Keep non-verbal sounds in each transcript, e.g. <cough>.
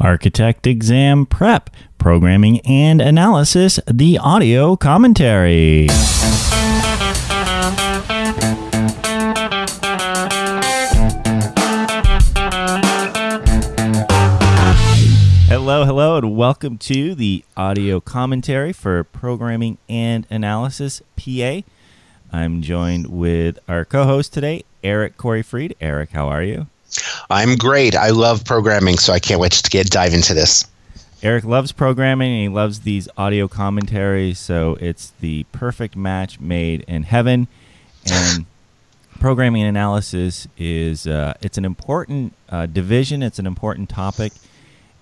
Architect Exam Prep, Programming and Analysis, the audio commentary. Hello, hello, and welcome to the audio commentary for Programming and Analysis, PA. I'm joined with our co host today, Eric Corey Freed. Eric, how are you? I'm great. I love programming, so I can't wait to get dive into this. Eric loves programming and he loves these audio commentaries, so it's the perfect match made in heaven. And <laughs> programming analysis is uh, it's an important uh, division. It's an important topic,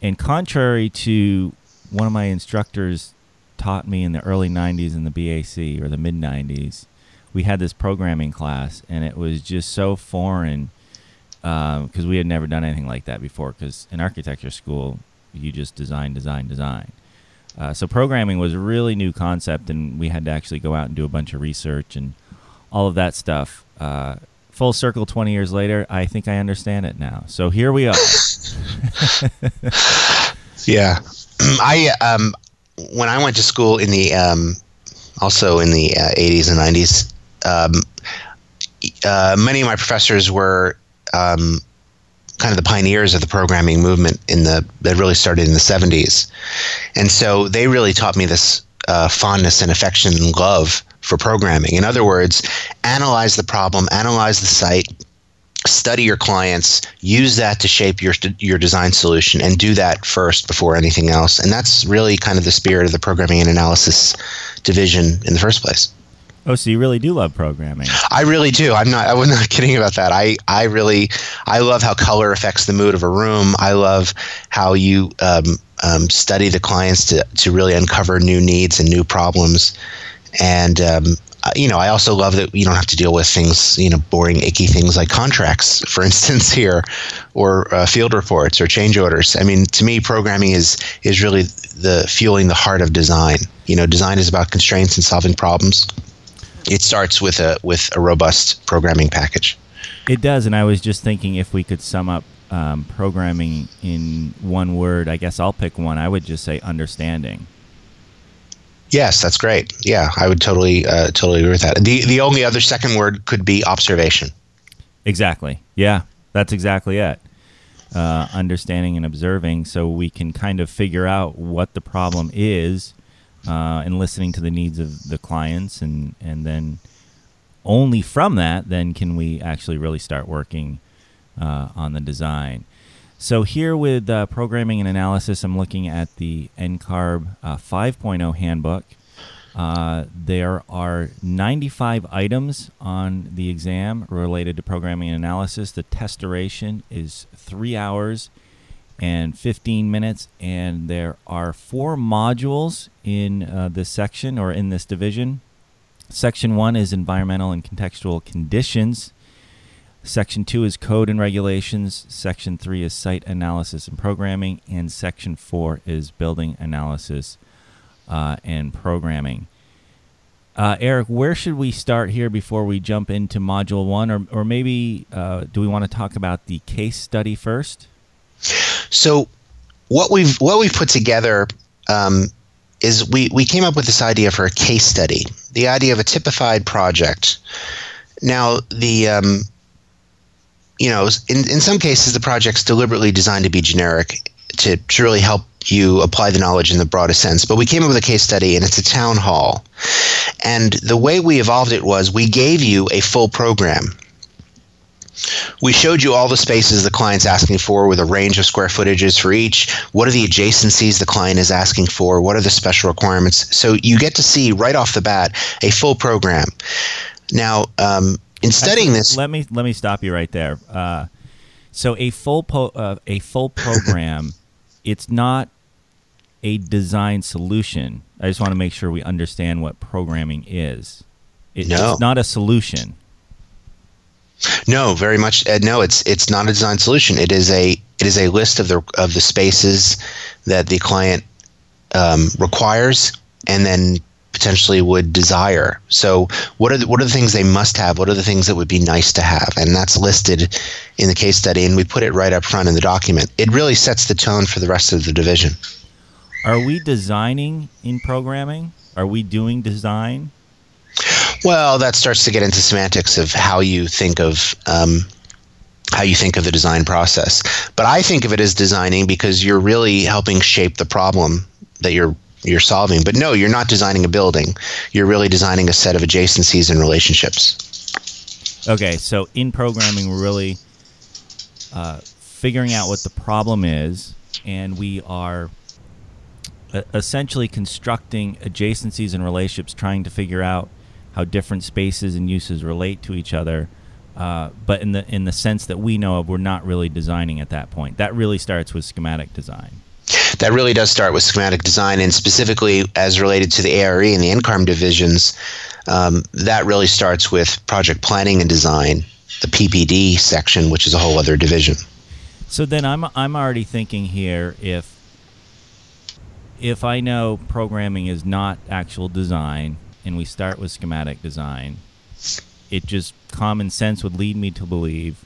and contrary to one of my instructors taught me in the early '90s in the BAC or the mid '90s, we had this programming class, and it was just so foreign because um, we had never done anything like that before. Because in architecture school, you just design, design, design. Uh, so programming was a really new concept, and we had to actually go out and do a bunch of research and all of that stuff. Uh, full circle, twenty years later, I think I understand it now. So here we are. <laughs> yeah, <clears throat> I um, when I went to school in the um, also in the uh, 80s and 90s, um, uh, many of my professors were um, kind of the pioneers of the programming movement in the that really started in the 70s, and so they really taught me this uh, fondness and affection and love for programming. In other words, analyze the problem, analyze the site, study your clients, use that to shape your your design solution, and do that first before anything else. And that's really kind of the spirit of the programming and analysis division in the first place. Oh, so you really do love programming? I really do. I'm not. I was not <laughs> kidding about that. I I really I love how color affects the mood of a room. I love how you um, um, study the clients to to really uncover new needs and new problems. And um, uh, you know, I also love that you don't have to deal with things, you know, boring, icky things like contracts, <laughs> for instance, here, or uh, field reports or change orders. I mean, to me, programming is is really the fueling the heart of design. You know, design is about constraints and solving problems it starts with a with a robust programming package. It does, and I was just thinking if we could sum up um, programming in one word. I guess I'll pick one. I would just say understanding. Yes, that's great. Yeah, I would totally uh, totally agree with that. The the only other second word could be observation. Exactly. Yeah, that's exactly it. Uh, understanding and observing, so we can kind of figure out what the problem is uh, and listening to the needs of the clients, and and then only from that then can we actually really start working uh, on the design. So here with uh, programming and analysis, I'm looking at the NCARB uh, 5.0 handbook. Uh, there are 95 items on the exam related to programming and analysis. The test duration is three hours and 15 minutes. And there are four modules in uh, this section or in this division. Section one is environmental and contextual conditions. Section two is code and regulations. Section three is site analysis and programming. And section four is building analysis uh, and programming. Uh, Eric, where should we start here before we jump into module one? Or, or maybe uh, do we want to talk about the case study first? So what we've what we've put together um, is we we came up with this idea for a case study, the idea of a typified project. Now the um, you know in in some cases the project's deliberately designed to be generic to, to really help you apply the knowledge in the broadest sense. But we came up with a case study, and it's a town hall. And the way we evolved it was we gave you a full program we showed you all the spaces the client's asking for with a range of square footages for each. What are the adjacencies the client is asking for? What are the special requirements? So you get to see right off the bat a full program. Now, um, in studying Actually, this, let me let me stop you right there. Uh, so a full po- uh, a full program, <laughs> it's not a design solution. I just want to make sure we understand what programming is. It, no. It's not a solution. No, very much. No, it's it's not a design solution. It is a it is a list of the of the spaces that the client um, requires, and then potentially would desire. So, what are the, what are the things they must have? What are the things that would be nice to have? And that's listed in the case study, and we put it right up front in the document. It really sets the tone for the rest of the division. Are we designing in programming? Are we doing design? Well, that starts to get into semantics of how you think of um, how you think of the design process. But I think of it as designing because you're really helping shape the problem that you're you're solving. But no, you're not designing a building. You're really designing a set of adjacencies and relationships. Okay, so in programming, we're really uh, figuring out what the problem is, and we are essentially constructing adjacencies and relationships, trying to figure out how different spaces and uses relate to each other. Uh, but in the in the sense that we know of, we're not really designing at that point. That really starts with schematic design. That really does start with schematic design, and specifically as related to the ARE and the NCARB divisions, um, that really starts with project planning and design, the PPD section, which is a whole other division. So then I'm I'm already thinking here if if I know programming is not actual design and we start with schematic design, it just common sense would lead me to believe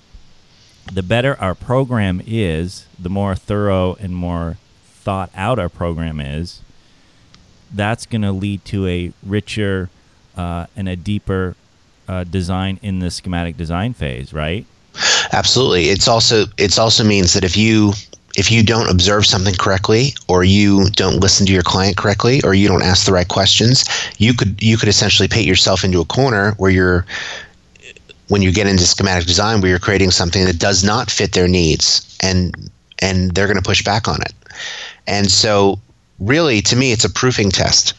the better our program is, the more thorough and more thought out our program is, that's going to lead to a richer uh, and a deeper uh, design in the schematic design phase, right? Absolutely. It's also it's also means that if you if you don't observe something correctly or you don't listen to your client correctly or you don't ask the right questions you could you could essentially paint yourself into a corner where you're when you get into schematic design where you're creating something that does not fit their needs and and they're going to push back on it. And so really to me it's a proofing test.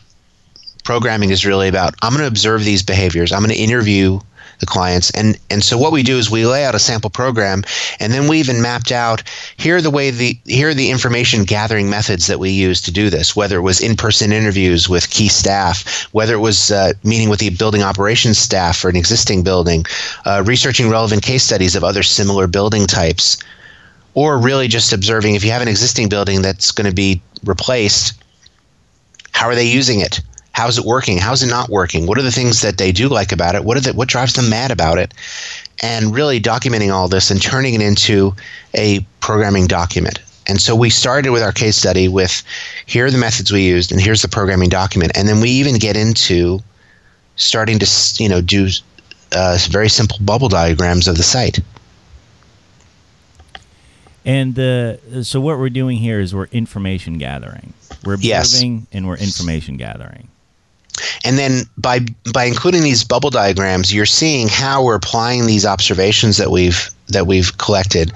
Programming is really about i'm going to observe these behaviors. I'm going to interview the clients. And and so what we do is we lay out a sample program, and then we even mapped out here are the way the here are the information gathering methods that we use to do this. Whether it was in person interviews with key staff, whether it was uh, meeting with the building operations staff for an existing building, uh, researching relevant case studies of other similar building types, or really just observing if you have an existing building that's going to be replaced. How are they using it? How's it working? How's it not working? What are the things that they do like about it? What are the, what drives them mad about it? And really documenting all this and turning it into a programming document. And so we started with our case study with here are the methods we used and here's the programming document. And then we even get into starting to you know do uh, very simple bubble diagrams of the site. And uh, so what we're doing here is we're information gathering. We're observing yes. and we're information gathering. And then by by including these bubble diagrams, you're seeing how we're applying these observations that we've that we've collected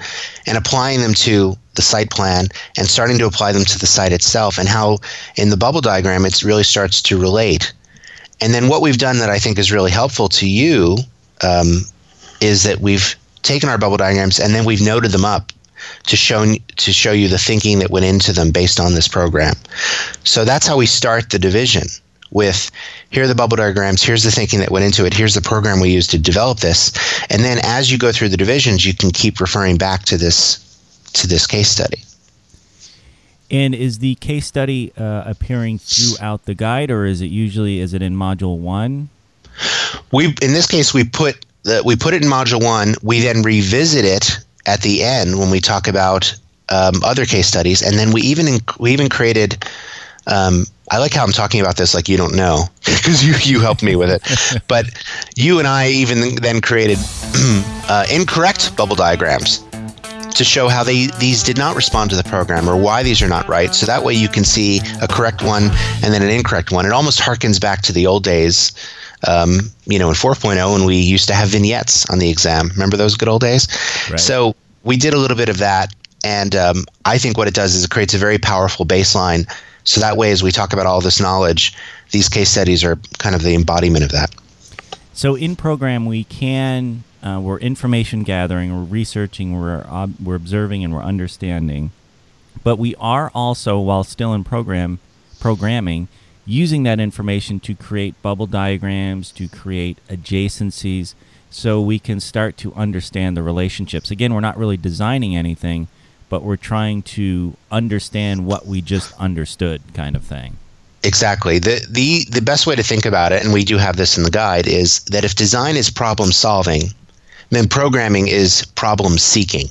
and applying them to the site plan and starting to apply them to the site itself and how in the bubble diagram it really starts to relate. And then what we've done that I think is really helpful to you um, is that we've taken our bubble diagrams and then we've noted them up to show to show you the thinking that went into them based on this program. So that's how we start the division with here are the bubble diagrams, here's the thinking that went into it, here's the program we used to develop this. And then as you go through the divisions, you can keep referring back to this to this case study. And is the case study uh, appearing throughout the guide, or is it usually is it in module one? We in this case we put the, we put it in module one. We then revisit it at the end when we talk about um, other case studies, and then we even we even created um, I like how I'm talking about this like you don't know <laughs> because you you helped me with it. <laughs> but you and I even then created <clears throat> uh, incorrect bubble diagrams to show how they these did not respond to the program or why these are not right. So that way you can see a correct one and then an incorrect one. It almost harkens back to the old days. Um, you know, in 4.0, when we used to have vignettes on the exam. Remember those good old days? Right. So we did a little bit of that, and um, I think what it does is it creates a very powerful baseline so that way, as we talk about all this knowledge, these case studies are kind of the embodiment of that. So in program, we can uh, we're information gathering, we're researching, we're ob- we're observing, and we're understanding. But we are also, while still in program programming, using that information to create bubble diagrams, to create adjacencies, so we can start to understand the relationships. Again, we're not really designing anything, but we're trying to understand what we just understood, kind of thing. Exactly. The, the the best way to think about it, and we do have this in the guide, is that if design is problem solving, then programming is problem seeking.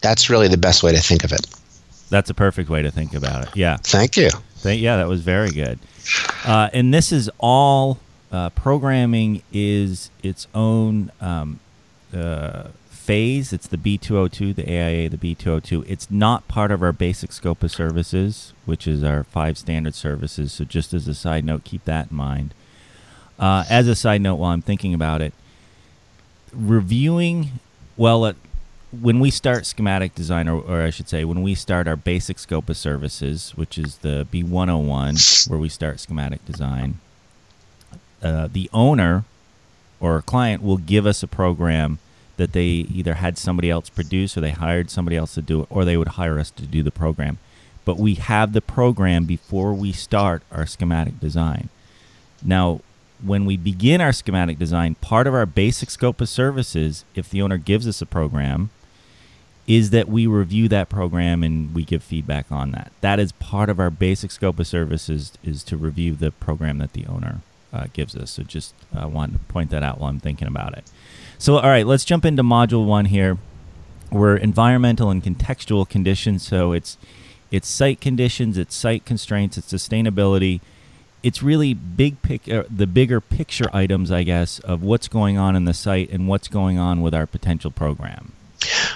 That's really the best way to think of it. That's a perfect way to think about it. Yeah. Thank you. Thank, yeah, that was very good. Uh, and this is all uh, programming is its own um, uh, phase. It's the B202, the AIA, the B202. It's not part of our basic scope of services, which is our five standard services. So, just as a side note, keep that in mind. Uh, as a side note, while I'm thinking about it, reviewing, well, at, when we start schematic design, or, or, I should say, when we start our basic scope of services, which is the B101, where we start schematic design, uh, the owner or client will give us a program that they either had somebody else produce or they hired somebody else to do it or they would hire us to do the program. But we have the program before we start our schematic design. Now, when we begin our schematic design, part of our basic scope of services, if the owner gives us a program, is that we review that program and we give feedback on that. That is part of our basic scope of services is to review the program that the owner uh, gives us. So just uh, wanted to point that out while I'm thinking about it. So, all right, let's jump into module one here. We're environmental and contextual conditions. So it's it's site conditions, it's site constraints, it's sustainability. It's really big pic- uh, the bigger picture items, I guess, of what's going on in the site and what's going on with our potential program.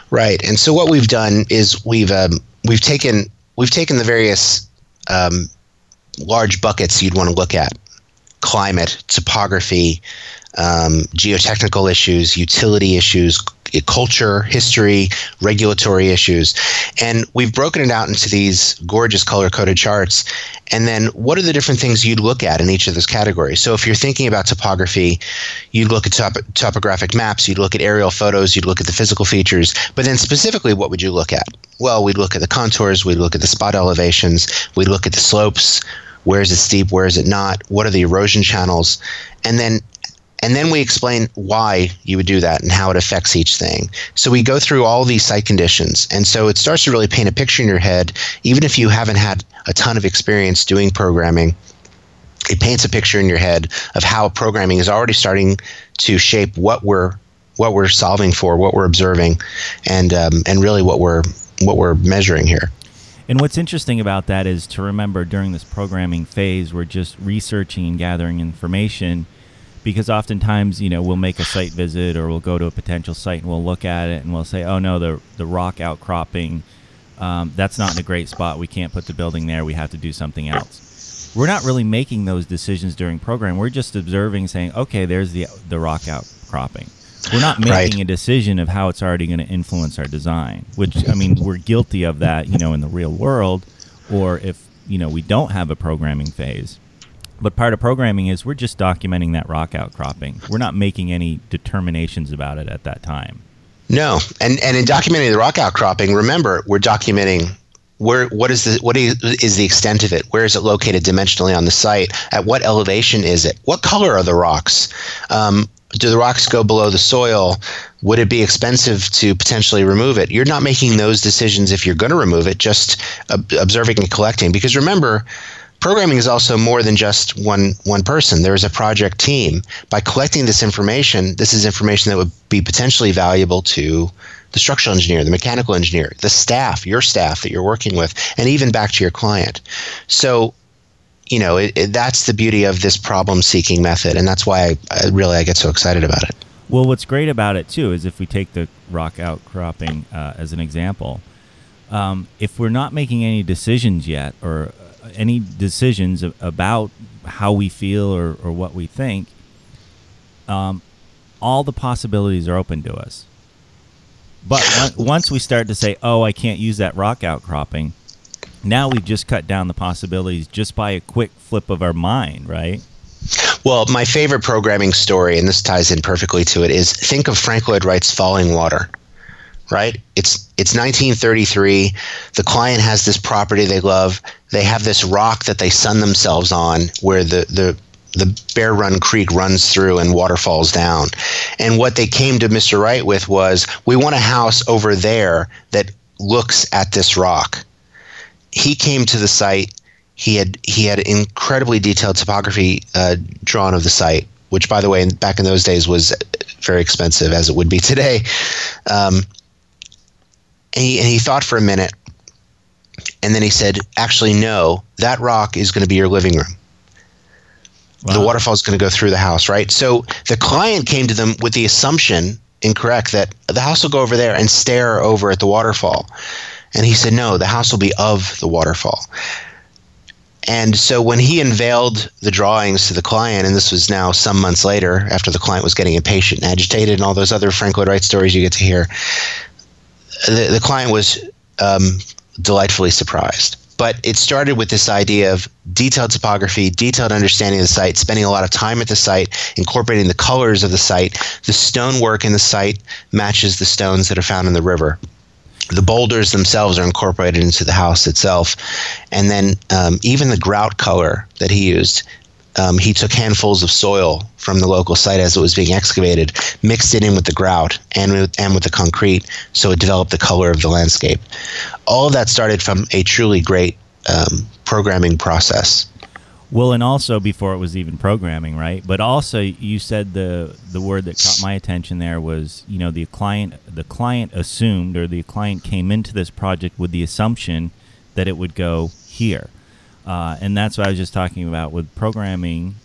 Right, and so what we've done is we've um, we've taken we've taken the various um, large buckets you'd want to look at: climate, topography, um, geotechnical issues, utility issues, culture, history, regulatory issues. And we've broken it out into these gorgeous color coded charts. And then what are the different things you'd look at in each of those categories? So if you're thinking about topography, you'd look at top, topographic maps, you'd look at aerial photos, you'd look at the physical features. But then specifically, what would you look at? Well, we'd look at the contours, we'd look at the spot elevations, we'd look at the slopes. Where is it steep? Where is it not? What are the erosion channels? And then and then we explain why you would do that and how it affects each thing. So we go through all these site conditions. And so it starts to really paint a picture in your head, even if you haven't had a ton of experience doing programming. It paints a picture in your head of how programming is already starting to shape what we're what we're solving for, what we're observing, and um, and really what we're what we're measuring here. And what's interesting about that is to remember during this programming phase, we're just researching and gathering information because oftentimes you know we'll make a site visit or we'll go to a potential site and we'll look at it and we'll say oh no the the rock outcropping um, that's not in a great spot. We can't put the building there. We have to do something else. We're not really making those decisions during program. We're just observing saying okay there's the the rock outcropping. We're not making right. a decision of how it's already going to influence our design which i mean we're guilty of that you know in the real world or if you know we don't have a programming phase but part of programming is we're just documenting that rock outcropping. We're not making any determinations about it at that time. No, and and in documenting the rock outcropping, remember we're documenting where what is the what is, the extent of it? Where is it located dimensionally on the site? At what elevation is it? What color are the rocks? Um, do the rocks go below the soil? Would it be expensive to potentially remove it? You're not making those decisions if you're going to remove it. Just ob- observing and collecting. Because remember, programming is also more than just one one person. There is a project team. By collecting this information, this is information that would be potentially valuable to the structural engineer, the mechanical engineer, the staff, your staff that you're working with, and even back to your client. So, you know, it, it, that's the beauty of this problem-seeking method, and that's why I, I really I get so excited about it. Well, what's great about it too is if we take the rock outcropping uh, as an example, um, if we're not making any decisions yet, or any decisions about how we feel or, or what we think, um, all the possibilities are open to us. But <laughs> once we start to say, "Oh, I can't use that rock outcropping," now we've just cut down the possibilities just by a quick flip of our mind, right? Well, my favorite programming story, and this ties in perfectly to it, is think of Frank Lloyd Wright's Falling Water right? It's it's 1933. The client has this property they love. They have this rock that they sun themselves on, where the the the Bear Run Creek runs through and water falls down. And what they came to Mr. Wright with was, we want a house over there that looks at this rock. He came to the site. he had he had incredibly detailed topography uh, drawn of the site, which, by the way, back in those days was very expensive, as it would be today. Um, and, he, and he thought for a minute, and then he said, "Actually, no. That rock is going to be your living room." Wow. The waterfall is going to go through the house, right? So the client came to them with the assumption, incorrect, that the house will go over there and stare over at the waterfall. And he said, no, the house will be of the waterfall. And so when he unveiled the drawings to the client, and this was now some months later, after the client was getting impatient and agitated, and all those other Frank Lloyd Wright stories you get to hear, the, the client was um, delightfully surprised. But it started with this idea of detailed topography, detailed understanding of the site, spending a lot of time at the site, incorporating the colors of the site. The stonework in the site matches the stones that are found in the river the boulders themselves are incorporated into the house itself. And then um, even the grout color that he used, um, he took handfuls of soil from the local site as it was being excavated, mixed it in with the grout and with, and with the concrete, so it developed the color of the landscape. All of that started from a truly great um, programming process. Well, and also before it was even programming, right? But also, you said the the word that caught my attention there was, you know, the client the client assumed or the client came into this project with the assumption that it would go here, uh, and that's what I was just talking about with programming.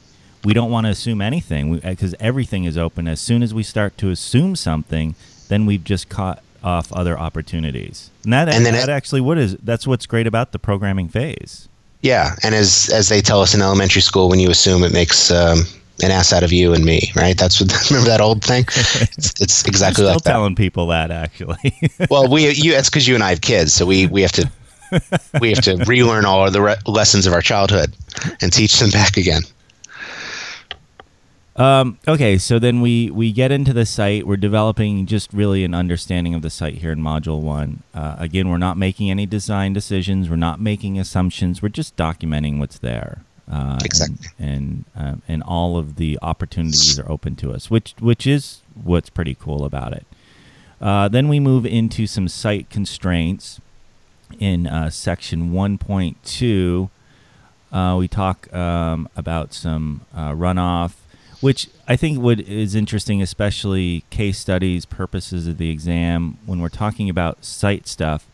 We don't want to assume anything because everything is open. As soon as we start to assume something, then we've just caught off other opportunities. And that, and then that it, actually what is that's what's great about the programming phase. Yeah, and as as they tell us in elementary school, when you assume it makes um, an ass out of you and me, right? That's what. <laughs> Remember that old thing? It's, it's <laughs> exactly I'm like that. telling people that actually. <laughs> well, we you that's because you and I have kids, so we we have to <laughs> we have to relearn all of the re- lessons of our childhood and teach them back again. Um, okay, so then we, we get into the site. We're developing just really an understanding of the site here in Module 1. Uh, again, we're not making any design decisions, we're not making assumptions, we're just documenting what's there. Uh, exactly. And and, uh, and all of the opportunities are open to us, which which is what's pretty cool about it. Uh, then we move into some site constraints in uh, section 1.2. Uh, we talk um, about some runoff which I think would is interesting, especially case studies, purposes of the exam, when we're talking about site stuff.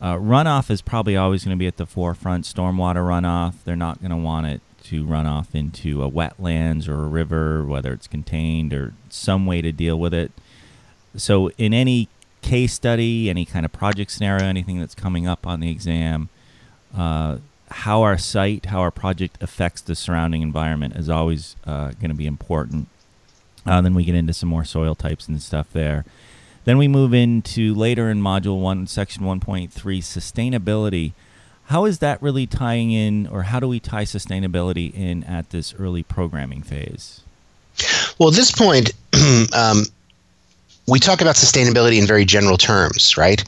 Uh, runoff is probably always going to be at the forefront. Stormwater runoff, they're not going to want it to run off into a wetlands or a river, whether it's contained or some way to deal with it. So, in any case study, any kind of project scenario, anything that's coming up on the exam, uh, how our site, how our project affects the surrounding environment is always uh, going to be important. Uh, then we get into some more soil types and stuff there. Then we move into later in Module 1, Section 1.3, sustainability. How is that really tying in, or how do we tie sustainability in at this early programming phase? Well, at this point, <clears throat> um, we talk about sustainability in very general terms, right?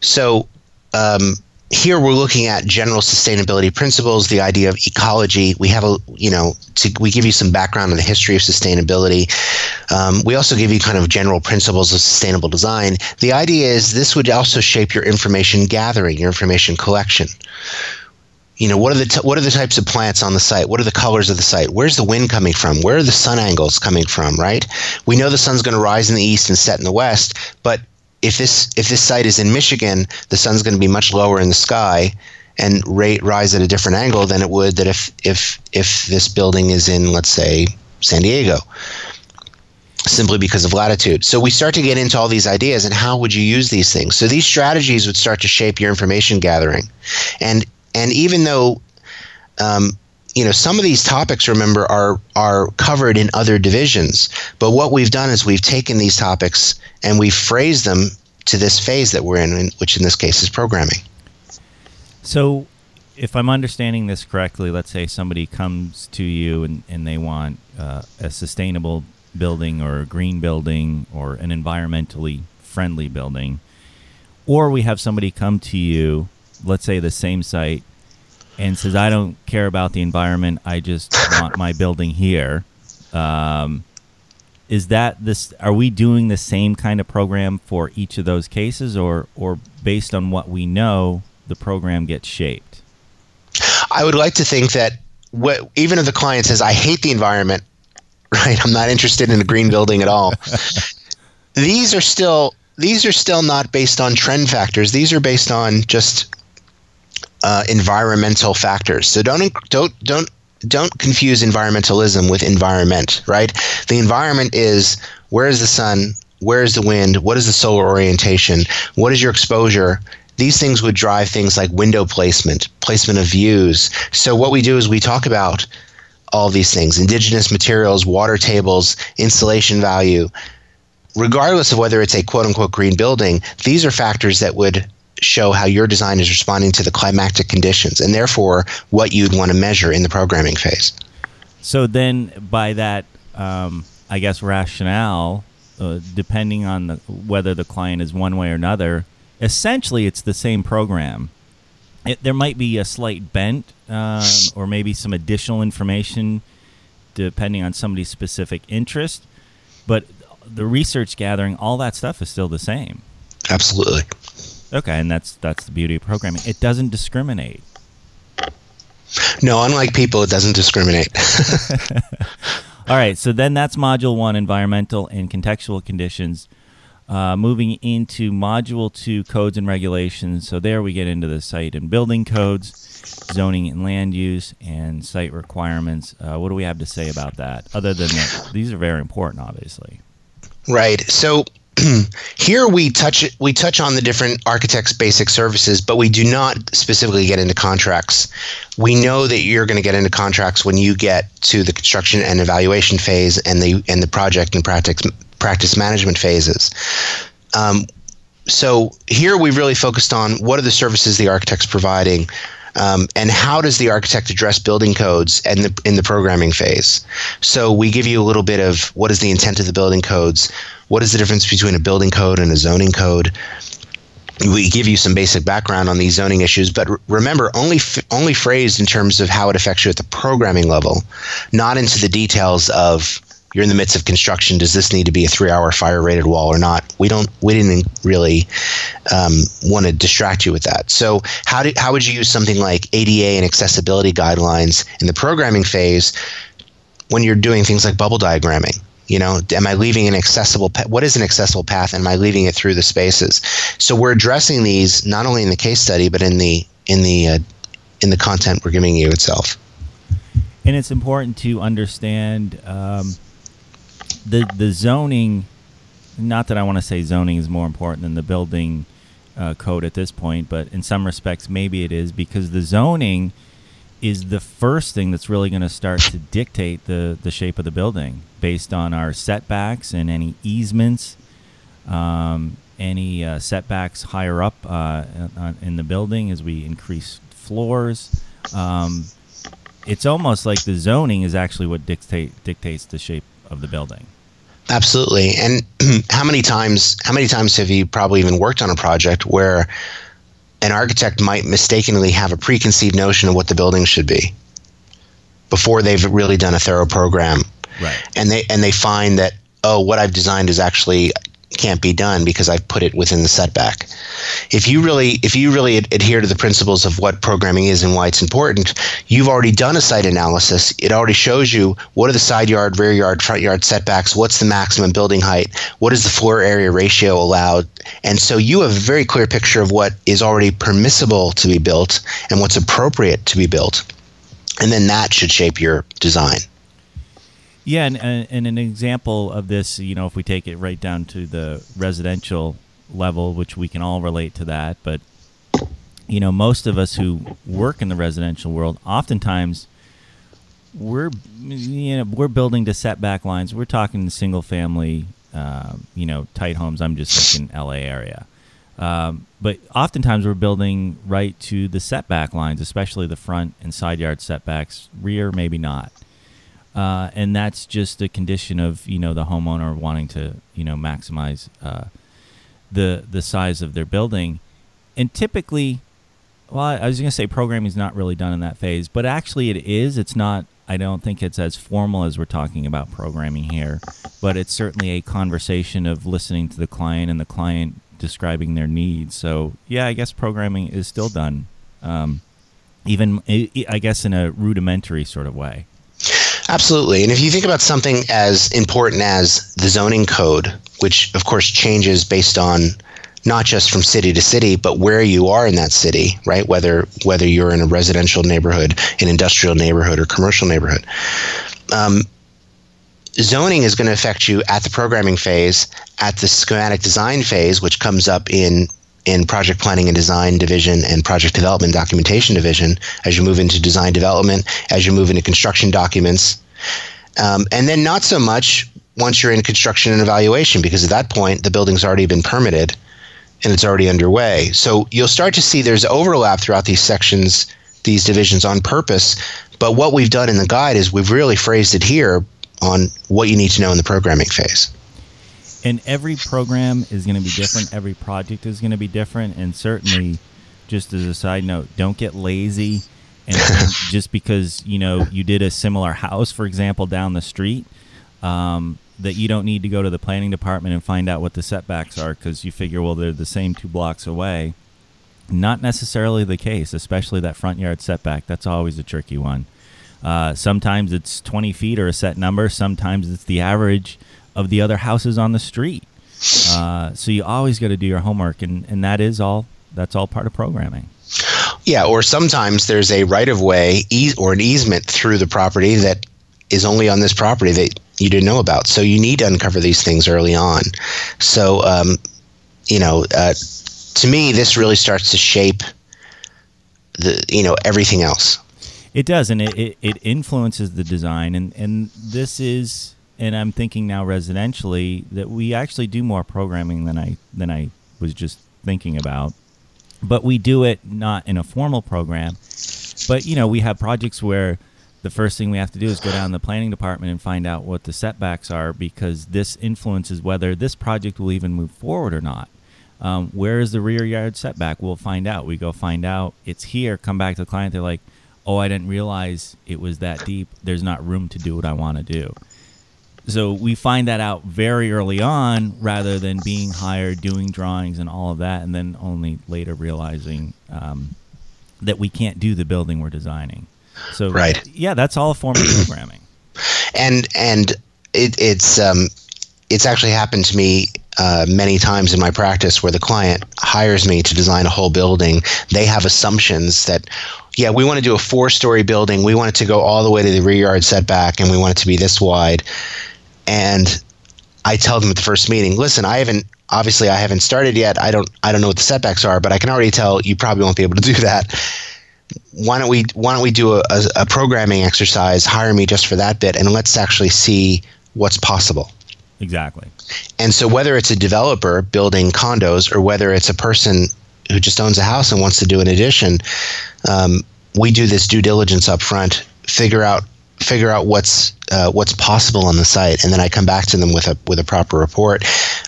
So, um, here we're looking at general sustainability principles, the idea of ecology. We have a, you know, to, we give you some background on the history of sustainability. Um, we also give you kind of general principles of sustainable design. The idea is this would also shape your information gathering, your information collection. You know, what are the t- what are the types of plants on the site? What are the colors of the site? Where's the wind coming from? Where are the sun angles coming from? Right? We know the sun's going to rise in the east and set in the west, but if this if this site is in Michigan, the sun's going to be much lower in the sky and rate rise at a different angle than it would that if if if this building is in let's say San Diego simply because of latitude. So we start to get into all these ideas and how would you use these things? So these strategies would start to shape your information gathering. And and even though um, you know some of these topics remember are are covered in other divisions but what we've done is we've taken these topics and we've phrased them to this phase that we're in which in this case is programming. So if i'm understanding this correctly let's say somebody comes to you and, and they want uh, a sustainable building or a green building or an environmentally friendly building or we have somebody come to you let's say the same site and says, "I don't care about the environment. I just want my <laughs> building here." Um, is that this? Are we doing the same kind of program for each of those cases, or or based on what we know, the program gets shaped? I would like to think that what, even if the client says, I hate the environment, <laughs> right? I'm not interested in a green building at all. <laughs> these are still these are still not based on trend factors. These are based on just uh, environmental factors. So don't don't don't don't confuse environmentalism with environment, right? The environment is where is the sun, where is the wind, what is the solar orientation, what is your exposure. These things would drive things like window placement, placement of views. So what we do is we talk about all these things indigenous materials, water tables, insulation value. Regardless of whether it's a quote unquote green building, these are factors that would show how your design is responding to the climatic conditions and therefore what you'd want to measure in the programming phase. So then, by that, um, I guess rationale, uh, depending on the, whether the client is one way or another, essentially it's the same program. It, there might be a slight bent um, or maybe some additional information depending on somebody's specific interest, but the research gathering, all that stuff is still the same. Absolutely. Okay, and that's that's the beauty of programming. It doesn't discriminate. No, unlike people, it doesn't discriminate. <laughs> <laughs> All right, so then that's module one, environmental and contextual conditions. Uh, moving into module two, codes and regulations. So there we get into the site and building codes, zoning and land use, and site requirements. Uh, what do we have to say about that? Other than that, these are very important, obviously. Right. So <clears throat> here we touch we touch on the different architects basic services but we do not specifically get into contracts we know that you're going to get into contracts when you get to the construction and evaluation phase and the and the project and practice practice management phases um, so here we really focused on what are the services the architect's providing um, and how does the architect address building codes and the, in the programming phase? So we give you a little bit of what is the intent of the building codes, what is the difference between a building code and a zoning code. We give you some basic background on these zoning issues, but remember, only f- only phrased in terms of how it affects you at the programming level, not into the details of you're in the midst of construction. Does this need to be a three-hour fire-rated wall or not? We don't. We didn't really um, want to distract you with that. So, how do, how would you use something like ADA and accessibility guidelines in the programming phase when you're doing things like bubble diagramming? You know, am I leaving an accessible? Pa- what is an accessible path? Am I leaving it through the spaces? So we're addressing these not only in the case study but in the in the uh, in the content we're giving you itself. And it's important to understand. Um, the the zoning. Not that I want to say zoning is more important than the building uh, code at this point, but in some respects, maybe it is because the zoning is the first thing that's really going to start to dictate the the shape of the building based on our setbacks and any easements, um, any uh, setbacks higher up uh, in the building as we increase floors. Um, it's almost like the zoning is actually what dictate dictates the shape of the building. Absolutely. And <clears throat> how many times how many times have you probably even worked on a project where an architect might mistakenly have a preconceived notion of what the building should be before they've really done a thorough program. Right. And they and they find that oh what I've designed is actually can't be done because I've put it within the setback. If you really if you really ad- adhere to the principles of what programming is and why it's important, you've already done a site analysis. It already shows you what are the side yard, rear yard, front yard setbacks, what's the maximum building height, what is the floor area ratio allowed, and so you have a very clear picture of what is already permissible to be built and what's appropriate to be built. And then that should shape your design. Yeah, and, and an example of this, you know, if we take it right down to the residential level, which we can all relate to that, but you know, most of us who work in the residential world, oftentimes we're you know we're building to setback lines. We're talking single family, uh, you know, tight homes. I'm just thinking L.A. area. Um, but oftentimes we're building right to the setback lines, especially the front and side yard setbacks. Rear, maybe not. Uh, and that's just a condition of you know the homeowner wanting to you know maximize uh, the the size of their building, and typically, well, I was going to say programming is not really done in that phase, but actually it is. It's not. I don't think it's as formal as we're talking about programming here, but it's certainly a conversation of listening to the client and the client describing their needs. So yeah, I guess programming is still done. Um, even I guess in a rudimentary sort of way. Absolutely. And if you think about something as important as the zoning code, which of course changes based on not just from city to city, but where you are in that city, right? Whether whether you're in a residential neighborhood, an industrial neighborhood, or commercial neighborhood. Um, zoning is going to affect you at the programming phase, at the schematic design phase, which comes up in in project planning and design division and project development documentation division as you move into design development, as you move into construction documents, um, and then not so much once you're in construction and evaluation because at that point the building's already been permitted and it's already underway. So you'll start to see there's overlap throughout these sections, these divisions on purpose. But what we've done in the guide is we've really phrased it here on what you need to know in the programming phase. And every program is going to be different. Every project is going to be different. And certainly, just as a side note, don't get lazy. And <laughs> just because you know you did a similar house, for example, down the street, um, that you don't need to go to the planning department and find out what the setbacks are because you figure, well, they're the same two blocks away. Not necessarily the case, especially that front yard setback. That's always a tricky one. Uh, sometimes it's 20 feet or a set number. Sometimes it's the average of the other houses on the street. <sighs> Uh, so you always got to do your homework, and, and that is all. That's all part of programming. Yeah, or sometimes there's a right of way ease or an easement through the property that is only on this property that you didn't know about. So you need to uncover these things early on. So, um, you know, uh, to me, this really starts to shape the you know everything else. It does, and it, it, it influences the design, and and this is and I'm thinking now residentially that we actually do more programming than I than I was just thinking about. But we do it not in a formal program. But you know, we have projects where the first thing we have to do is go down to the planning department and find out what the setbacks are because this influences whether this project will even move forward or not. Um, where is the rear yard setback? We'll find out. We go find out. It's here. Come back to the client. They're like, "Oh, I didn't realize it was that deep. There's not room to do what I want to do." So we find that out very early on rather than being hired, doing drawings and all of that, and then only later realizing um, that we can't do the building we're designing. So, right. yeah, that's all a form of programming. <clears throat> And and it, it's um, it's actually happened to me uh, many times in my practice where the client hires me to design a whole building. They have assumptions that, yeah, we want to do a four story building. We want it to go all the way to the rear yard setback and we want it to be this wide and I tell them at the first meeting, listen, I haven't obviously I haven't started yet. I don't I don't know what the setbacks are, but I can already tell you probably won't be able to do that. Why don't we why don't we do a, a, a programming exercise? Hire me just for that bit, and let's actually see what's possible. Exactly. And so whether it's a developer building condos or whether it's a person who just owns a house and wants to do an addition, um, we do this due diligence up front, figure out figure out what's uh, what's possible on the site, and then I come back to them with a with a proper report.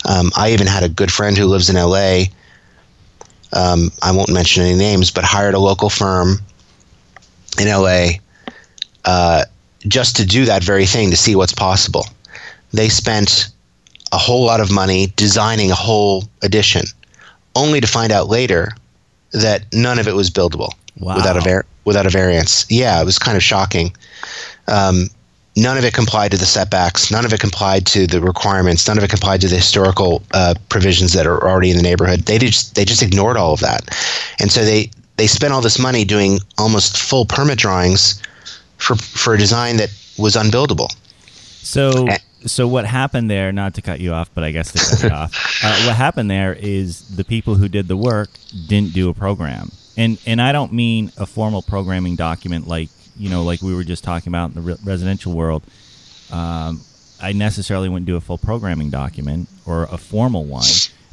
Um, I even had a good friend who lives in LA. Um, I won't mention any names, but hired a local firm in LA uh, just to do that very thing to see what's possible. They spent a whole lot of money designing a whole addition, only to find out later that none of it was buildable wow. without a var- without a variance. Yeah, it was kind of shocking. Um, none of it complied to the setbacks. None of it complied to the requirements. None of it complied to the historical uh, provisions that are already in the neighborhood. They just they just ignored all of that, and so they they spent all this money doing almost full permit drawings for for a design that was unbuildable. So. So what happened there? Not to cut you off, but I guess to cut you off. <laughs> Uh, what happened there is the people who did the work didn't do a program, and and I don't mean a formal programming document like you know, like we were just talking about in the re- residential world, um, I necessarily wouldn't do a full programming document or a formal one.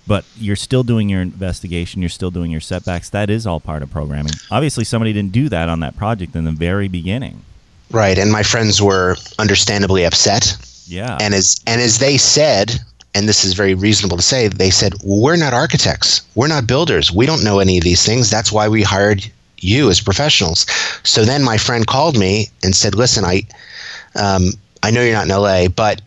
But you're still doing your investigation. You're still doing your setbacks. That is all part of programming. Obviously, somebody didn't do that on that project in the very beginning. Right, and my friends were understandably upset. Yeah. And as and as they said, and this is very reasonable to say, they said, well, "We're not architects. We're not builders. We don't know any of these things. That's why we hired you as professionals. So then my friend called me and said, "Listen, I, um, I know you're not in LA, but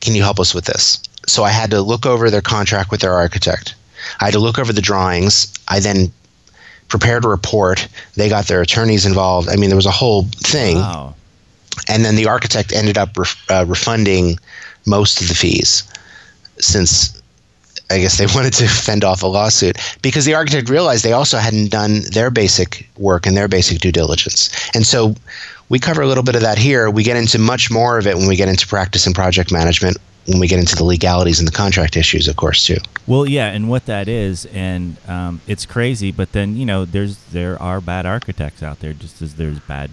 can you help us with this?" So I had to look over their contract with their architect. I had to look over the drawings. I then prepared a report. They got their attorneys involved. I mean, there was a whole thing. Wow. And then the architect ended up ref, uh, refunding most of the fees since I guess they <laughs> wanted to fend off a lawsuit because the architect realized they also hadn't done their basic work and their basic due diligence. And so we cover a little bit of that here. We get into much more of it when we get into practice and project management, when we get into the legalities and the contract issues, of course, too. Well, yeah, and what that is, and um, it's crazy, but then you know, there's there are bad architects out there, just as there's bad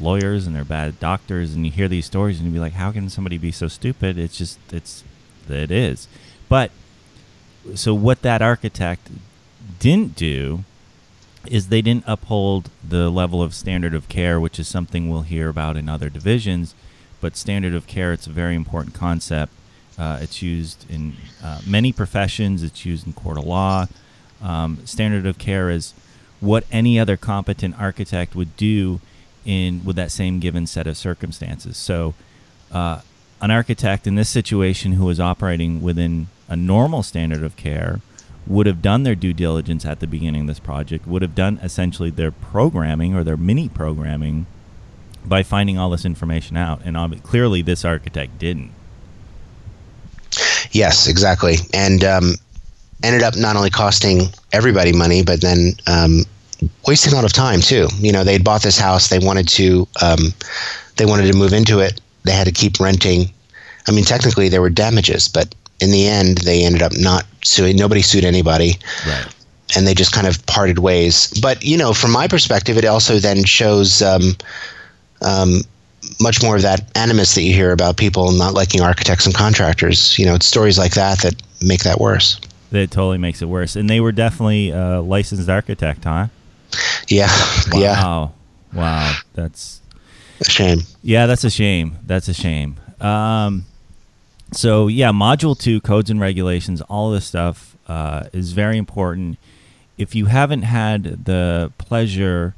lawyers and they're bad doctors, and you hear these stories and you be like, how can somebody be so stupid? It's just it's it is, but so what that architect didn't do is they didn't uphold the level of standard of care, which is something we'll hear about in other divisions. But standard of care, it's a very important concept. Uh, it's used in uh, many professions. It's used in court of law. Um, standard of care is what any other competent architect would do in with that same given set of circumstances. So, uh, an architect in this situation who was operating within a normal standard of care would have done their due diligence at the beginning of this project, would have done essentially their programming or their mini programming by finding all this information out. And clearly, this architect didn't. Yes, exactly. And um, ended up not only costing everybody money, but then um, wasting a lot of time too. You know, they'd bought this house, they wanted to, um, they wanted to move into it. They had to keep renting. I mean, technically there were damages, but in the end, they ended up not suing. Nobody sued anybody. Right. And they just kind of parted ways. But, you know, from my perspective, it also then shows um, um, much more of that animus that you hear about people not liking architects and contractors. You know, it's stories like that that make that worse. That totally makes it worse. And they were definitely a licensed architect, huh? Yeah. Wow. Yeah. Wow. Wow. That's a shame. Yeah, that's a shame. That's a shame. Um, so yeah, module two, codes and regulations, all this stuff uh, is very important. If you haven't had the pleasure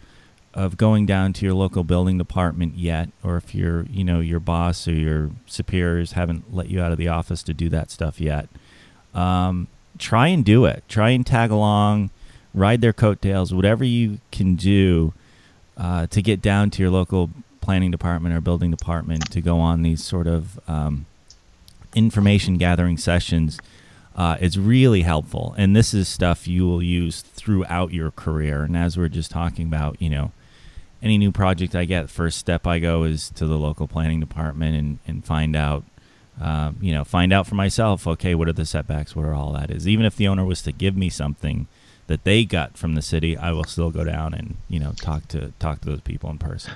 of going down to your local building department yet, or if your you know your boss or your superiors haven't let you out of the office to do that stuff yet, um, try and do it. Try and tag along, ride their coattails, whatever you can do uh, to get down to your local planning department or building department to go on these sort of um, information gathering sessions uh, is really helpful. And this is stuff you will use throughout your career. And as we're just talking about, you know, any new project I get, first step I go is to the local planning department and, and find out, uh, you know, find out for myself, okay, what are the setbacks, what are all that is. Even if the owner was to give me something that they got from the city, I will still go down and, you know, talk to talk to those people in person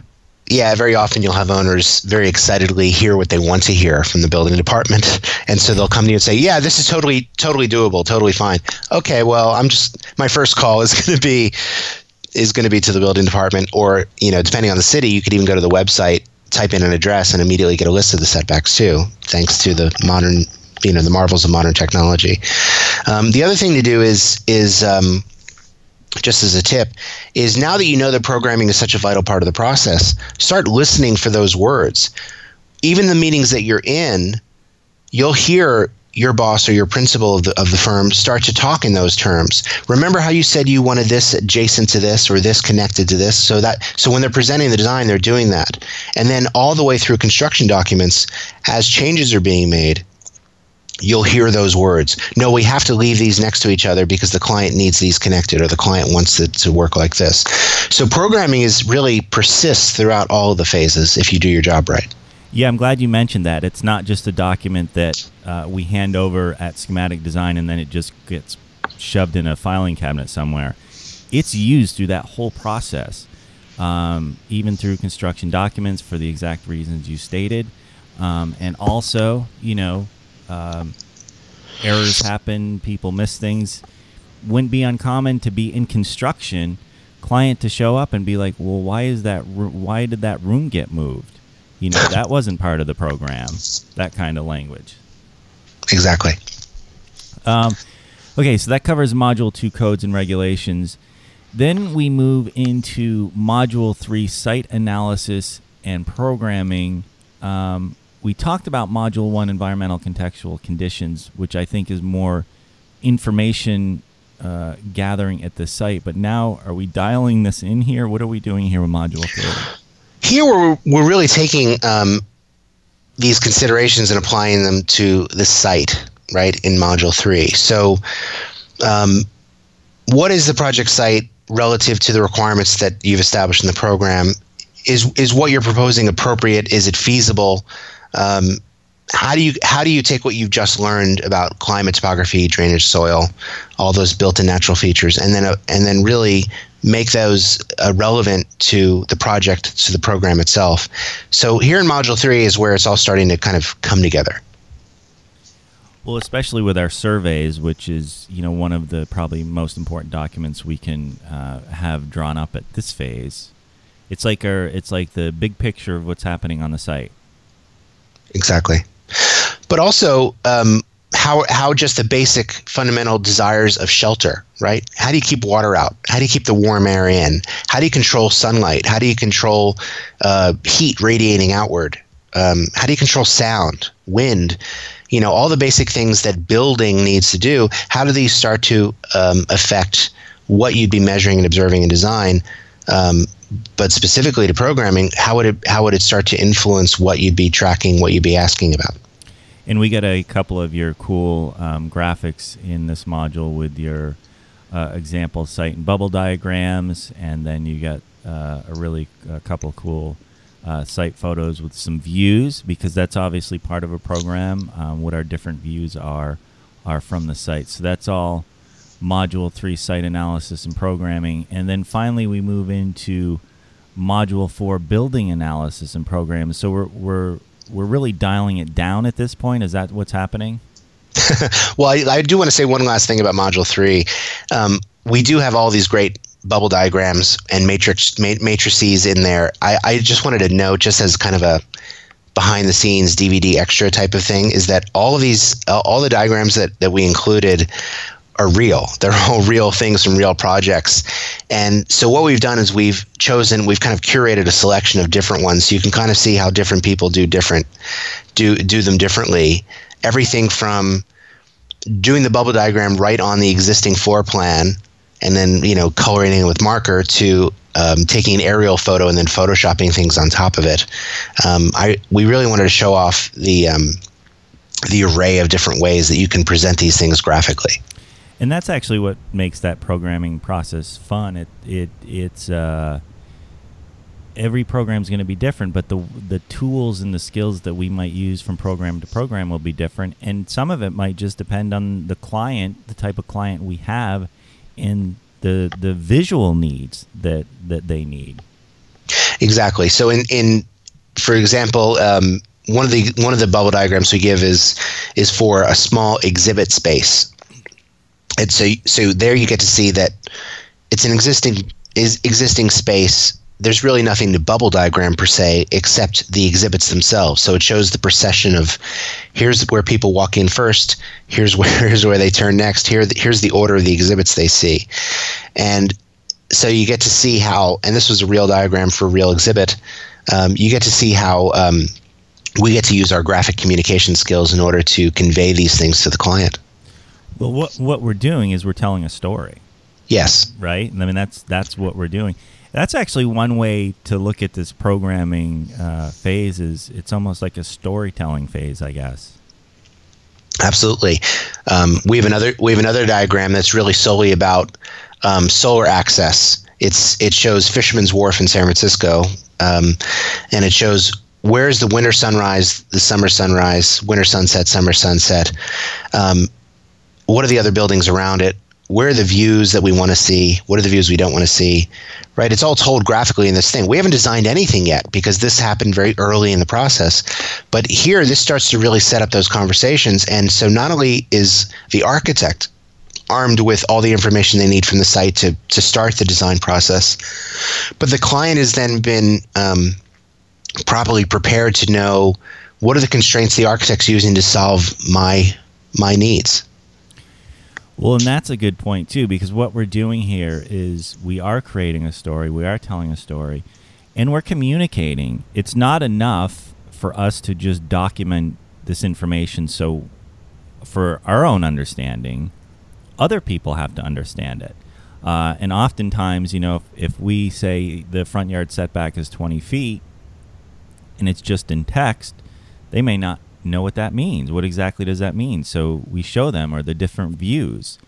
yeah, very often you'll have owners very excitedly hear what they want to hear from the building department, and so they'll come to you and say, "Yeah, this is totally, totally doable, totally fine." Okay, well, I'm just my first call is <laughs> going to be is going to be to the building department, or you know, depending on the city, you could even go to the website, type in an address, and immediately get a list of the setbacks too, thanks to the modern, you know, the marvels of modern technology. Um, the other thing to do is is um, just as a tip, is now that you know that programming is such a vital part of the process, start listening for those words. Even the meetings that you're in, you'll hear your boss or your principal of the, of the firm start to talk in those terms. Remember how you said you wanted this adjacent to this or this connected to this? So that so when they're presenting the design, they're doing that. And then all the way through construction documents, as changes are being made, you'll hear those words. No, we have to leave these next to each other because the client needs these connected or the client wants it to work like this. So programming is really persists throughout all of the phases if you do your job right. Yeah, I'm glad you mentioned that. It's not just a document that uh, we hand over at schematic design and then it just gets shoved in a filing cabinet somewhere. It's used through that whole process, um, even through construction documents for the exact reasons you stated. Um, and also, you know, um, errors happen, people miss things. Wouldn't be uncommon to be in construction, client to show up and be like, "Well, why is that? Why did that room get moved? You know, that wasn't part of the program." That kind of language. Exactly. Um, okay, so that covers Module Two codes and regulations. Then we move into Module Three site analysis and programming. Um, we talked about module one environmental contextual conditions which i think is more information uh, gathering at the site. But now, are we dialing this in here? What are we doing here with Module 3? Here, we're, we're really taking um, these considerations and applying them to the site, right, in Module 3. So, um, what is the project site relative to the requirements that you've established in the program? Is, is what you're proposing appropriate? Is it feasible? Um, how do you how do you take what you've just learned about climate, topography, drainage, soil, all those built-in natural features, and then uh, and then really make those uh, relevant to the project, to the program itself? So here in Module Three is where it's all starting to kind of come together. Well, especially with our surveys, which is you know one of the probably most important documents we can uh, have drawn up at this phase. It's like our it's like the big picture of what's happening on the site. Exactly but also um, how how just the basic fundamental desires of shelter, right? How do you keep water out? How do you keep the warm air in? How do you control sunlight? How do you control uh, heat radiating outward? Um, how do you control sound, wind? You know, all the basic things that building needs to do. How do these start to um, affect what you'd be measuring and observing in design? Um, but specifically to programming, how would it how would it start to influence what you'd be tracking, what you'd be asking about? And we got a couple of your cool um, graphics in this module with your uh, example site and bubble diagrams, and then you got uh, a really a couple cool uh, site photos with some views because that's obviously part of a program. Um, what our different views are are from the site. So that's all module three site analysis and programming, and then finally we move into module four building analysis and programming. So we're we're we're really dialing it down at this point. Is that what's happening? <laughs> well, I, I, do want to say one last thing about Module Three. Um, we do have all these great bubble diagrams and matrix ma- matrices in there. I, I just wanted to note, just as kind of a behind the scenes DVD extra type of thing, is that all of these, all the diagrams that, that we included are real. They're all real things from real projects. And so what we've done is we've chosen, we've kind of curated a selection of different ones so you can kind of see how different people do different do do them differently. Everything from doing the bubble diagram right on the existing floor plan and then, you know, coloring it with marker to um, taking an aerial photo and then photoshopping things on top of it. Um, I we really wanted to show off the um, the array of different ways that you can present these things graphically and that's actually what makes that programming process fun. It it it's uh, every program is going to be different, but the the tools and the skills that we might use from program to program will be different, and some of it might just depend on the client, the type of client we have, and the the visual needs that that they need. Exactly. So in in for example. Um, one of the one of the bubble diagrams we give is is for a small exhibit space and so so there you get to see that it's an existing is existing space. There's really nothing to bubble diagram per se except the exhibits themselves. So it shows the procession of here's where people walk in first here's <laughs> where here's where they turn next here here's the order of the exhibits they see. And so you get to see how and this was a real diagram for a real exhibit um, you get to see how um, we get to use our graphic communication skills in order to convey these things to the client well, what what we're doing is we're telling a story. Yes. Right. I mean, that's that's what we're doing. That's actually one way to look at this programming uh, phase. Is it's almost like a storytelling phase, I guess. Absolutely. Um, we have another we have another diagram that's really solely about um, solar access. It's it shows Fisherman's Wharf in San Francisco, um, and it shows where's the winter sunrise, the summer sunrise, winter sunset, summer sunset. Um, what are the other buildings around it? Where are the views that we want to see? What are the views we don't want to see? Right? It's all told graphically in this thing. We haven't designed anything yet because this happened very early in the process. But here, this starts to really set up those conversations. And so not only is the architect armed with all the information they need from the site to, to start the design process, but the client has then been um, properly prepared to know what are the constraints the architect's using to solve my my needs. Well, and that's a good point too, because what we're doing here is we are creating a story, we are telling a story, and we're communicating. It's not enough for us to just document this information so for our own understanding other people have to understand it. Uh, and oftentimes, you know, if, if we say the front yard setback is 20 feet and it's just in text, they may not know what that means. What exactly does that mean? So we show them or the different views.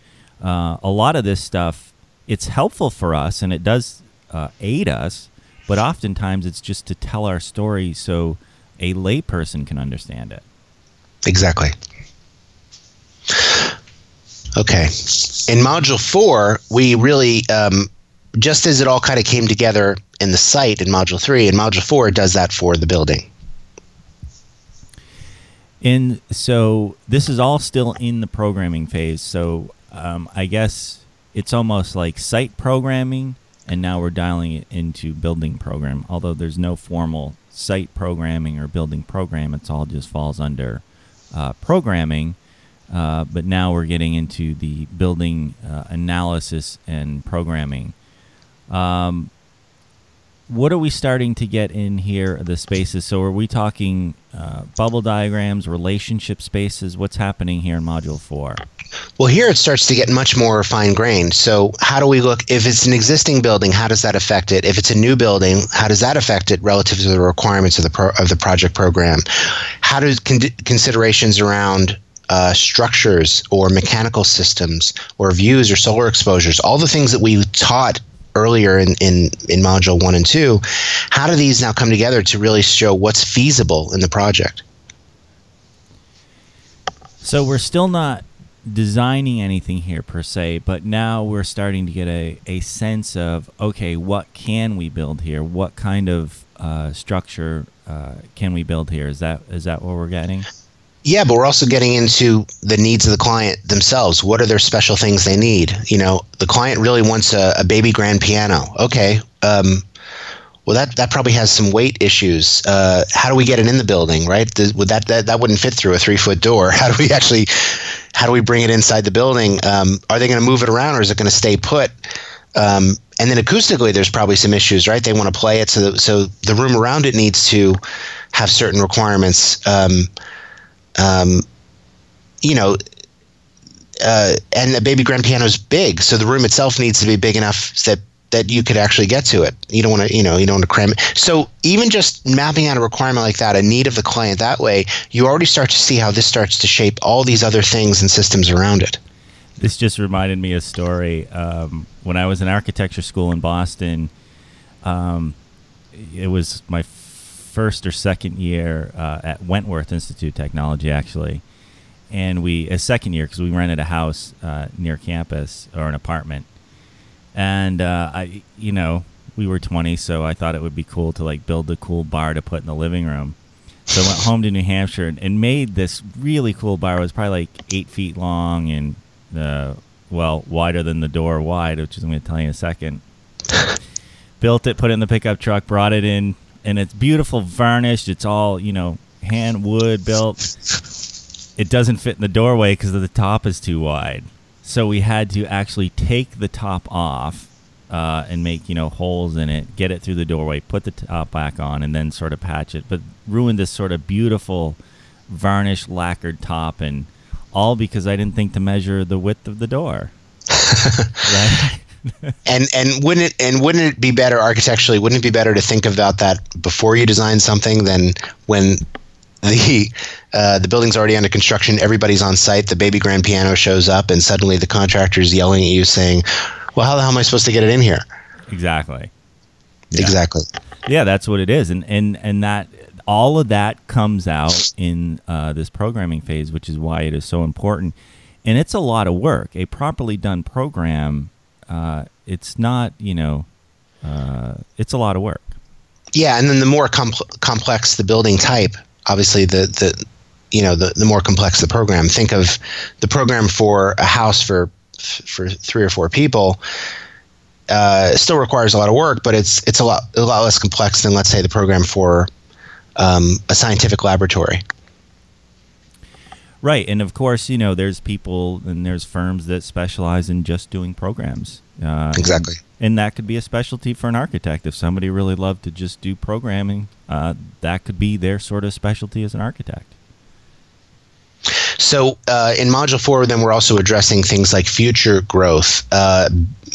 Uh, a lot of this stuff, it's helpful for us and it does uh, aid us, but oftentimes it's just to tell our story so a layperson can understand it. Exactly. Okay. In module four, we really, um, just as it all kind of came together in the site in module three, in module four, it does that for the building. And so this is all still in the programming phase. So um, I guess it's almost like site programming, and now we're dialing it into building program. Although there's no formal site programming or building program, it's all just falls under uh, programming. Uh, but now we're getting into the building uh, analysis and programming. Um, what are we starting to get in here, the spaces? So are we talking uh, bubble diagrams, relationship spaces? What's happening here in Module 4? Well, here it starts to get much more fine grained. So, how do we look? If it's an existing building, how does that affect it? If it's a new building, how does that affect it relative to the requirements of the pro- of the project program? How do con- considerations around uh, structures or mechanical systems or views or solar exposures, all the things that we taught earlier in, in, in module one and two, how do these now come together to really show what's feasible in the project? So we're still not designing anything here per se, but now we're starting to get a, a sense of okay, what can we build here? What kind of uh, structure uh, can we build here? Is that is that what we're getting? Yeah, but we're also getting into the needs of the client themselves. What are their special things they need? You know, the client really wants a, a baby grand piano. Okay, um, well that that probably has some weight issues. Uh, how do we get it in the building? Right? The, would that, that that wouldn't fit through a three foot door? <laughs> How do we actually? How do we bring it inside the building? Um, are they going to move it around, or is it going to stay put? Um, and then acoustically, there's probably some issues, right? They want to play it, so the, so the room around it needs to have certain requirements. Um, um, you know, uh, and the baby grand piano is big, so the room itself needs to be big enough that that you could actually get to it. You don't want to, you know, you don't want to cram it. So even just mapping out a requirement like that, a need of the client that way, you already start to see how this starts to shape all these other things and systems around it. This just reminded me a story. Um, when I was in architecture school in Boston, um, it was my first or second year uh, at Wentworth Institute of Technology, actually. And we, a second year, because we rented a house uh, near campus or an apartment. And uh, I, you know, we were 20, so I thought it would be cool to like build a cool bar to put in the living room. So I went home to New Hampshire and, and made this really cool bar. It was probably like eight feet long and, uh, well, wider than the door wide, which is I'm going to tell you in a second. <laughs> Built it, put it in the pickup truck, brought it in, and it's beautiful varnished. It's all you know, hand wood built. It doesn't fit in the doorway because the top is too wide. So we had to actually take the top off uh, and make you know holes in it, get it through the doorway, put the top back on, and then sort of patch it. But ruined this sort of beautiful varnished lacquered top, and all because I didn't think to measure the width of the door. <laughs> right? <laughs> and and wouldn't it and wouldn't it be better architecturally? Wouldn't it be better to think about that before you design something than when the uh, the building's already under construction, everybody's on site, the baby grand piano shows up, and suddenly the contractor's yelling at you saying, "Well, how the hell am I supposed to get it in here?" Exactly. Yeah. Exactly. Yeah, that's what it is, and and and that all of that comes out in uh, this programming phase, which is why it is so important. And it's a lot of work. A properly done program uh, it's not you know uh, it's a lot of work. Yeah, and then the more com- complex the building type, obviously the the you know the, the more complex the program. Think of the program for a house for for three or four people. Uh, still requires a lot of work, but it's it's a lot a lot less complex than let's say the program for um, a scientific laboratory. Right, and of course, you know, there's people and there's firms that specialize in just doing programs. Uh, exactly. And, and, that could be a specialty for an architect. If somebody really loved to just do programming, uh, that could be their sort of specialty as an architect. So uh, in Module 4, then we're also addressing things like future growth, uh,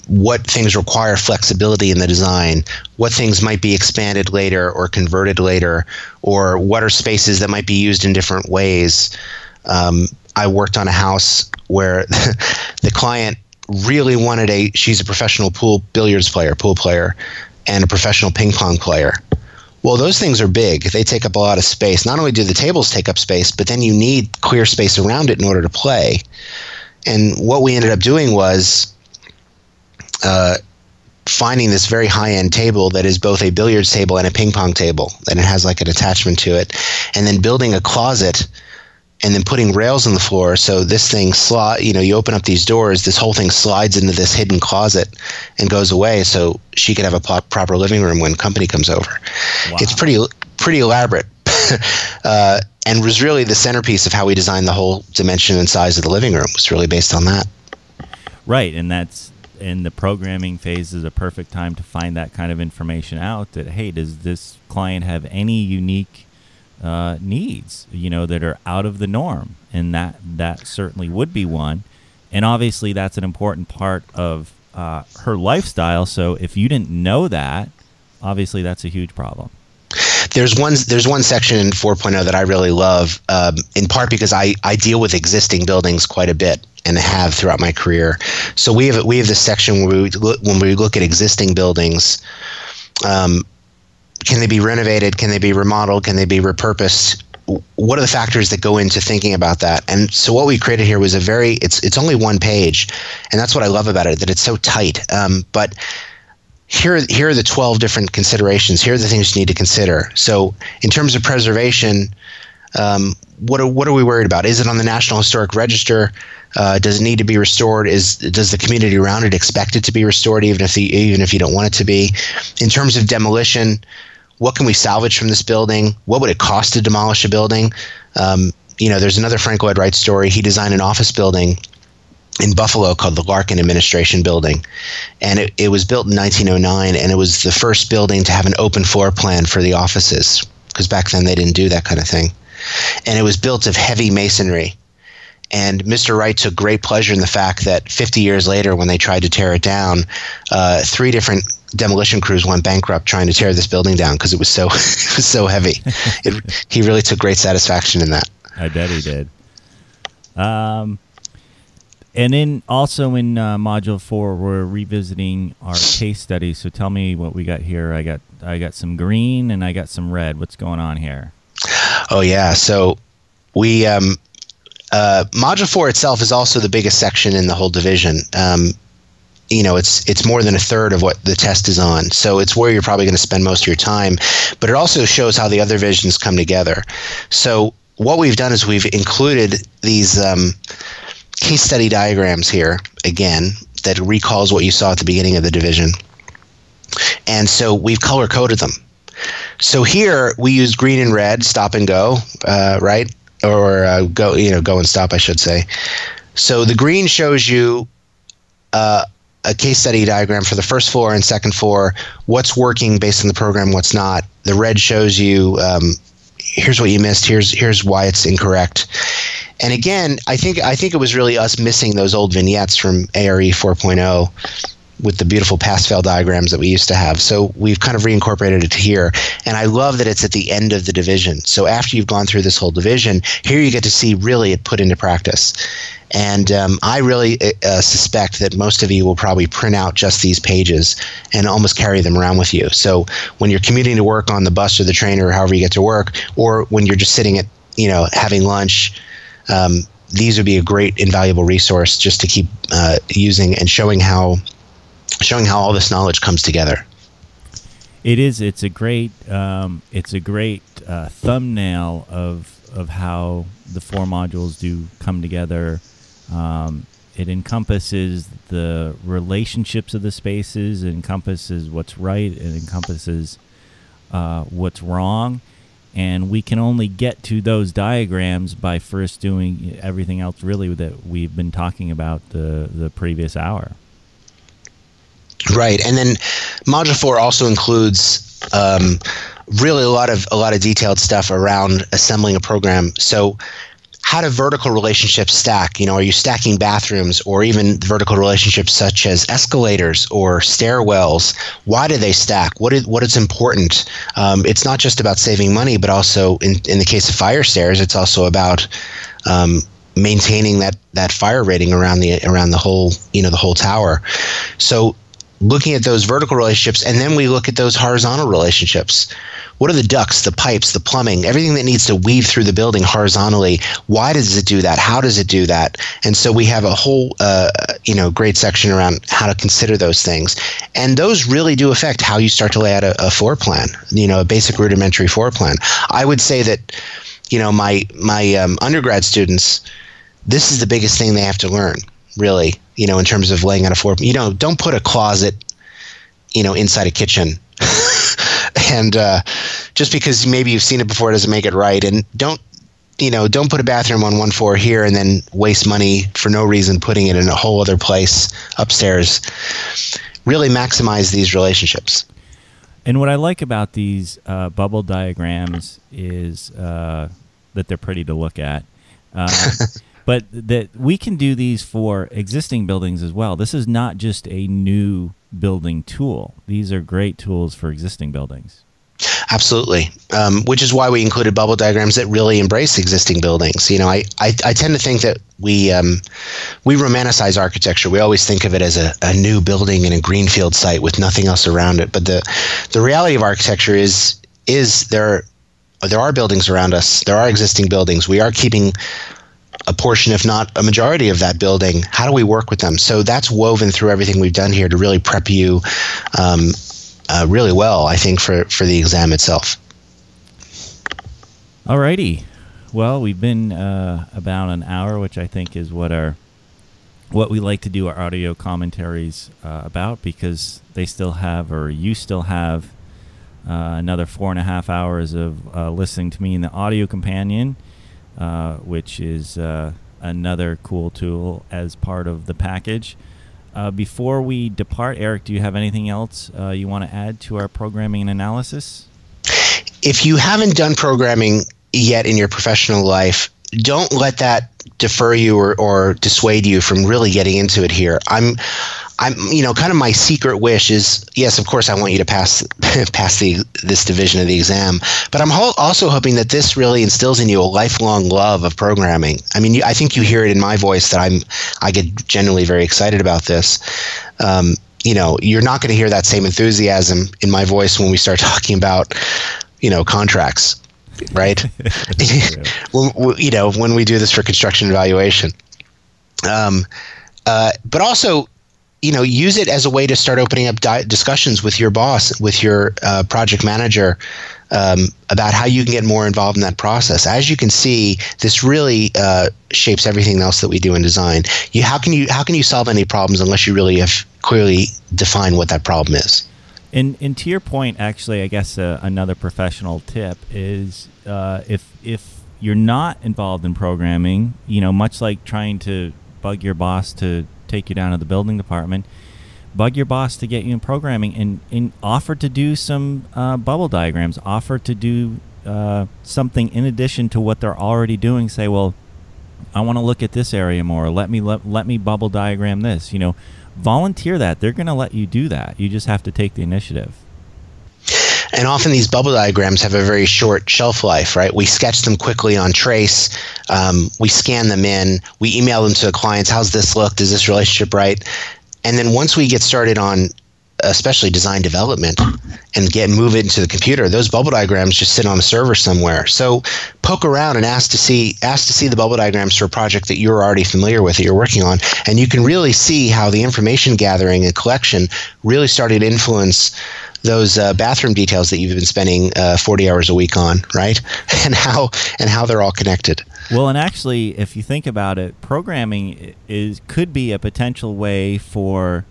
what things require flexibility in the design, what things might be expanded later or converted later, or what are spaces that might be used in different ways. Um, I worked on a house where <laughs> the client really wanted a, she's a professional pool billiards player, pool player, and a professional ping pong player. Well, those things are big. They take up a lot of space. Not only do the tables take up space, but then you need clear space around it in order to play. And what we ended up doing was uh, finding this very high end table that is both a billiards table and a ping pong table, and it has like an attachment to it, and then building a closet and then putting rails on the floor so this thing slot you know you open up these doors this whole thing slides into this hidden closet and goes away so she could have a po- proper living room when company comes over. Wow. it's pretty pretty elaborate. <laughs> Uh, and was really the centerpiece of how we designed the whole dimension and size of the living room was really based on that. Right and that's in the programming phase is a perfect time to find that kind of information out that hey does this client have any unique uh, needs, you know, that are out of the norm, and that that certainly would be one. And obviously, that's an important part of uh, her lifestyle. So if you didn't know that, obviously, that's a huge problem. There's one there's one section in 4.0 that I really love, um, in part because I, I deal with existing buildings quite a bit and have throughout my career. So we have we have this section where we look, when we look at existing buildings. Um, can they be renovated? Can they be remodeled? Can they be repurposed? What are the factors that go into thinking about that? And so what we created here was a very it's it's only one page, and that's what I love about it that it's so tight. Um, but here here are the 12 different considerations. Here are the things you need to consider. So in terms of preservation, um, what are what are we worried about? Is it on the National Historic Register? Uh, does it need to be restored? Is does the community around it expect it to be restored, even if the, even if you don't want it to be? In terms of demolition, what can we salvage from this building? What would it cost to demolish a building? Um, you know, there's another Frank Lloyd Wright story. He designed an office building in Buffalo called the Larkin Administration Building. And it, it was built in 1909, and it was the first building to have an open floor plan for the offices, because back then they didn't do that kind of thing. And it was built of heavy masonry. And Mr. Wright took great pleasure in the fact that 50 years later, when they tried to tear it down, uh, three different demolition crews went bankrupt trying to tear this building down because it was so <laughs> it was so heavy. <laughs> It, he really took great satisfaction in that. I bet he did. Um, and then also in uh, module four, we're revisiting our case study. So tell me what we got here. I got I got some green and I got some red. What's going on here? Oh yeah, so we um, uh, module four itself is also the biggest section in the whole division. Um, you know it's it's more than a third of what the test is on. So it's where you're probably going to spend most of your time but it also shows how the other visions come together. So what we've done is we've included these um, case study diagrams here again that recalls what you saw at the beginning of the division. And so we've color coded them. So here we use green and red stop and go uh, right or uh, go you know go and stop i should say so the green shows you uh, a case study diagram for the first floor and second floor, what's working based on the program, what's not. The red shows you um, here's what you missed, here's here's why it's incorrect. And again, I think I think it was really us missing those old vignettes from ARE 4.0 with the beautiful pass fail diagrams that we used to have. So we've kind of reincorporated it here. And I love that it's at the end of the division. So after you've gone through this whole division, here you get to see really it put into practice. And um, I really uh, uh, suspect that most of you will probably print out just these pages and almost carry them around with you. So when you're commuting to work on the bus or the train or however you get to work, or when you're just sitting at, you know, having lunch, um, these would be a great, invaluable resource just to keep uh, using and showing how showing how all this knowledge comes together. It is. It's a great. Um, it's a great uh, thumbnail of of how the four modules do come together um, it encompasses the relationships of the spaces, it encompasses what's right, it encompasses uh, what's wrong. And we can only get to those diagrams by first doing everything else really that we've been talking about the, the previous hour. Right, and then Module Four also includes um, really a lot of a lot of detailed stuff around assembling a program. So how do vertical relationships stack? You know, are you stacking bathrooms or even vertical relationships such as escalators or stairwells? Why do they stack? What is what is important? Um, it's not just about saving money, but also in in the case of fire stairs, it's also about um, maintaining that that fire rating around the around the whole you know the whole tower. So looking at those vertical relationships and then we look at those horizontal relationships. What are the ducts the pipes the plumbing everything that needs to weave through the building horizontally? Why does it do that? How does it do that? And so we have a whole uh, you know great section around how to consider those things. And those really do affect how you start to lay out a, a floor plan you know a basic rudimentary floor plan. I would say that you know my my um, undergrad students this is the biggest thing they have to learn really you know in terms of laying out a floor you know don't put a closet you know inside a kitchen. <laughs> And uh, just because maybe you've seen it before doesn't make it right. And don't you know don't put a bathroom on one floor here and then waste money for no reason putting it in a whole other place upstairs. Really maximize these relationships. And what i like about these uh, bubble diagrams is uh, that they're pretty to look at. Uh, <laughs> but that we can do these for existing buildings as well. This is not just a new building tool. These are great tools for existing buildings. Absolutely, um, which is why we included bubble diagrams that really embrace existing buildings. You know, I, I, I tend to think that we um, we romanticize architecture. We always think of it as a, a new building in a greenfield site with nothing else around it. But the the reality of architecture is is there there are buildings around us. There are existing buildings. We are keeping a portion, if not a majority of that building. How do we work with them? So that's woven through everything we've done here to really prep you um, uh, really well, I think, for, for the exam itself. Alrighty. Well, we've been uh, about an hour, which I think is what our what we like to do our audio commentaries uh, about because they still have, or you still have, uh, another four and a half hours of uh, listening to me in the audio companion. Uh, which is uh, another cool tool as part of the package. Uh, before we depart, Eric, do you have anything else uh, you want to add to our programming and analysis? If you haven't done programming yet in your professional life, don't let that defer you or, or dissuade you from really getting into it here. I'm I'm, you know, kind of my secret wish is yes, of course, I want you to pass <laughs> pass the this division of the exam, but I'm ho- also hoping that this really instills in you a lifelong love of programming. I mean, you, I think you hear it in my voice that I'm I get genuinely very excited about this. Um, you know, you're not going to hear that same enthusiasm in my voice when we start <laughs> talking about, you know, contracts, right? <laughs> <laughs> well, you know, when we do this for construction evaluation. Um, uh, but also, you know use it as a way to start opening up di- discussions with your boss with your uh, project manager um, about how you can get more involved in that process as you can see this really uh, shapes everything else that we do in design you how can you how can you solve any problems unless you really have clearly defined what that problem is and, and to your point actually i guess uh, another professional tip is uh, if if you're not involved in programming you know much like trying to bug your boss to take you down to the building department, bug your boss to get you in programming, and, and offer to do some uh, bubble diagrams. Offer to do uh, something in addition to what they're already doing. Say, well, I want to look at this area more. Let me let, let me bubble diagram this. You know, volunteer that. They're going to let you do that. You just have to take the initiative. And often these bubble diagrams have a very short shelf life, right? We sketch them quickly on Trace, um, we scan them in, we email them to the clients. How's this look? Does this relationship right? And then once we get started on especially design development and get move it into the computer those bubble diagrams just sit on a server somewhere so poke around and ask to see ask to see the bubble diagrams for a project that you're already familiar with that you're working on and you can really see how the information gathering and collection really started to influence those uh, bathroom details that you've been spending uh, 40 hours a week on, right? <laughs> And how and how they're all connected. Well, and actually, if you think about it, programming is could be a potential way for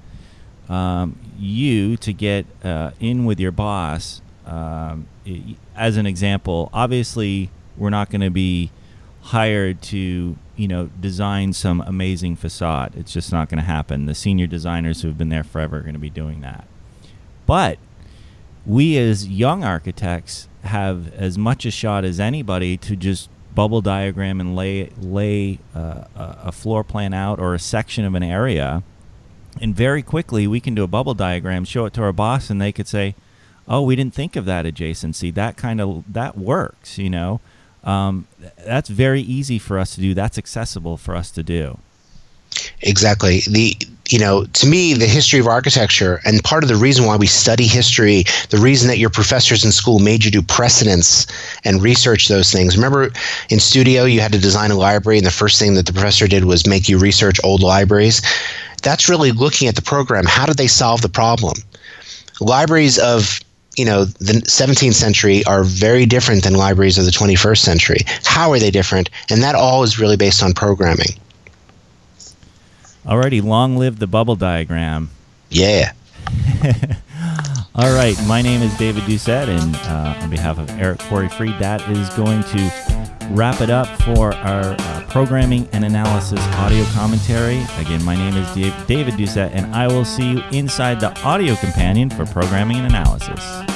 um, you to get uh, in with your boss. Um, as an example, obviously, we're not going to be hired to you know design some amazing facade. It's just not going to happen. The senior designers who have been there forever are going to be doing that. But we as young architects have as much a shot as anybody to just bubble diagram and lay lay uh, a floor plan out or a section of an area, and very quickly we can do a bubble diagram, show it to our boss, and they could say, "Oh, we didn't think of that adjacency. That kind of that works." You know, um, that's very easy for us to do. That's accessible for us to do. Exactly. The you know, to me, the history of architecture, and part of the reason why we study history, the reason that your professors in school made you do precedents and research those things. Remember, in studio, you had to design a library, and the first thing that the professor did was make you research old libraries. That's really looking at the program. How did they solve the problem? Libraries of you know the 17th century are very different than libraries of the 21st century. How are they different? And that all is really based on programming. Alrighty, long live the bubble diagram. Yeah. <laughs> All right, my name is David Doucette, and uh, on behalf of Eric Corey Freed, that is going to wrap it up for our uh, programming and analysis audio commentary. Again, my name is David Doucette, and I will see you inside the audio companion for programming and analysis.